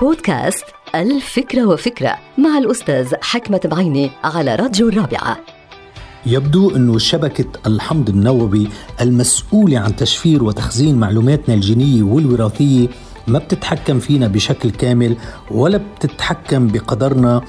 بودكاست الفكرة وفكرة مع الأستاذ حكمة بعيني على راديو الرابعة. يبدو أن شبكة الحمض النووي المسؤولة عن تشفير وتخزين معلوماتنا الجينية والوراثية ما بتتحكم فينا بشكل كامل ولا بتتحكم بقدرنا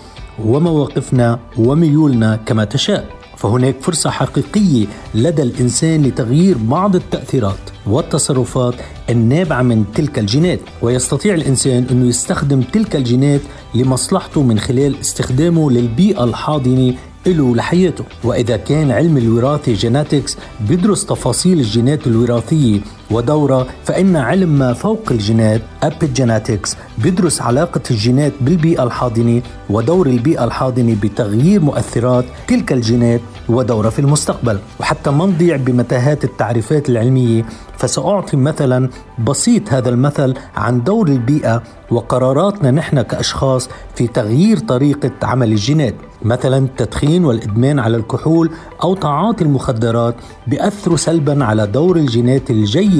ومواقفنا وميولنا كما تشاء. فهناك فرصة حقيقية لدى الإنسان لتغيير بعض التأثيرات والتصرفات النابعة من تلك الجينات ويستطيع الإنسان أنه يستخدم تلك الجينات لمصلحته من خلال استخدامه للبيئة الحاضنة له لحياته. وإذا كان علم الوراثة جيناتكس بيدرس تفاصيل الجينات الوراثية ودورة فإن علم ما فوق الجينات أبيجيناتكس بيدرس علاقة الجينات بالبيئة الحاضنة ودور البيئة الحاضنة بتغيير مؤثرات تلك الجينات ودورة في المستقبل. وحتى ما نضيع بمتاهات التعريفات العلمية فسأعطي مثلا بسيط هذا المثل عن دور البيئة وقراراتنا نحن كأشخاص في تغيير طريقة عمل الجينات. مثلا التدخين والإدمان على الكحول أو تعاطي المخدرات بيأثروا سلبا على دور الجينات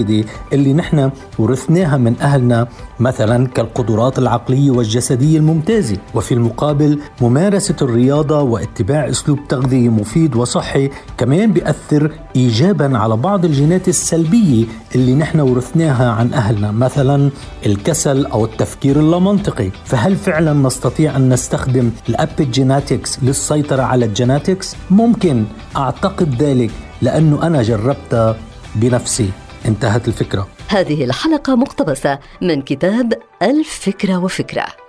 الجيدة اللي نحن ورثناها من أهلنا مثلا كالقدرات العقلية والجسدية الممتازة. وفي المقابل ممارسة الرياضة واتباع أسلوب تغذية مفيد وصحي كمان بيأثر إيجابا على بعض الجينات السلبية اللي نحن ورثناها عن أهلنا مثلا الكسل أو التفكير اللامنطقي. فهل فعلا نستطيع أن نستخدم ال epigenetics للسيطرة على ال genetics؟ ممكن. أعتقد ذلك لأنه أنا جربتها بنفسي. انتهت الفكرة. هذه الحلقة مقتبسة من كتاب ألف فكرة وفكرة.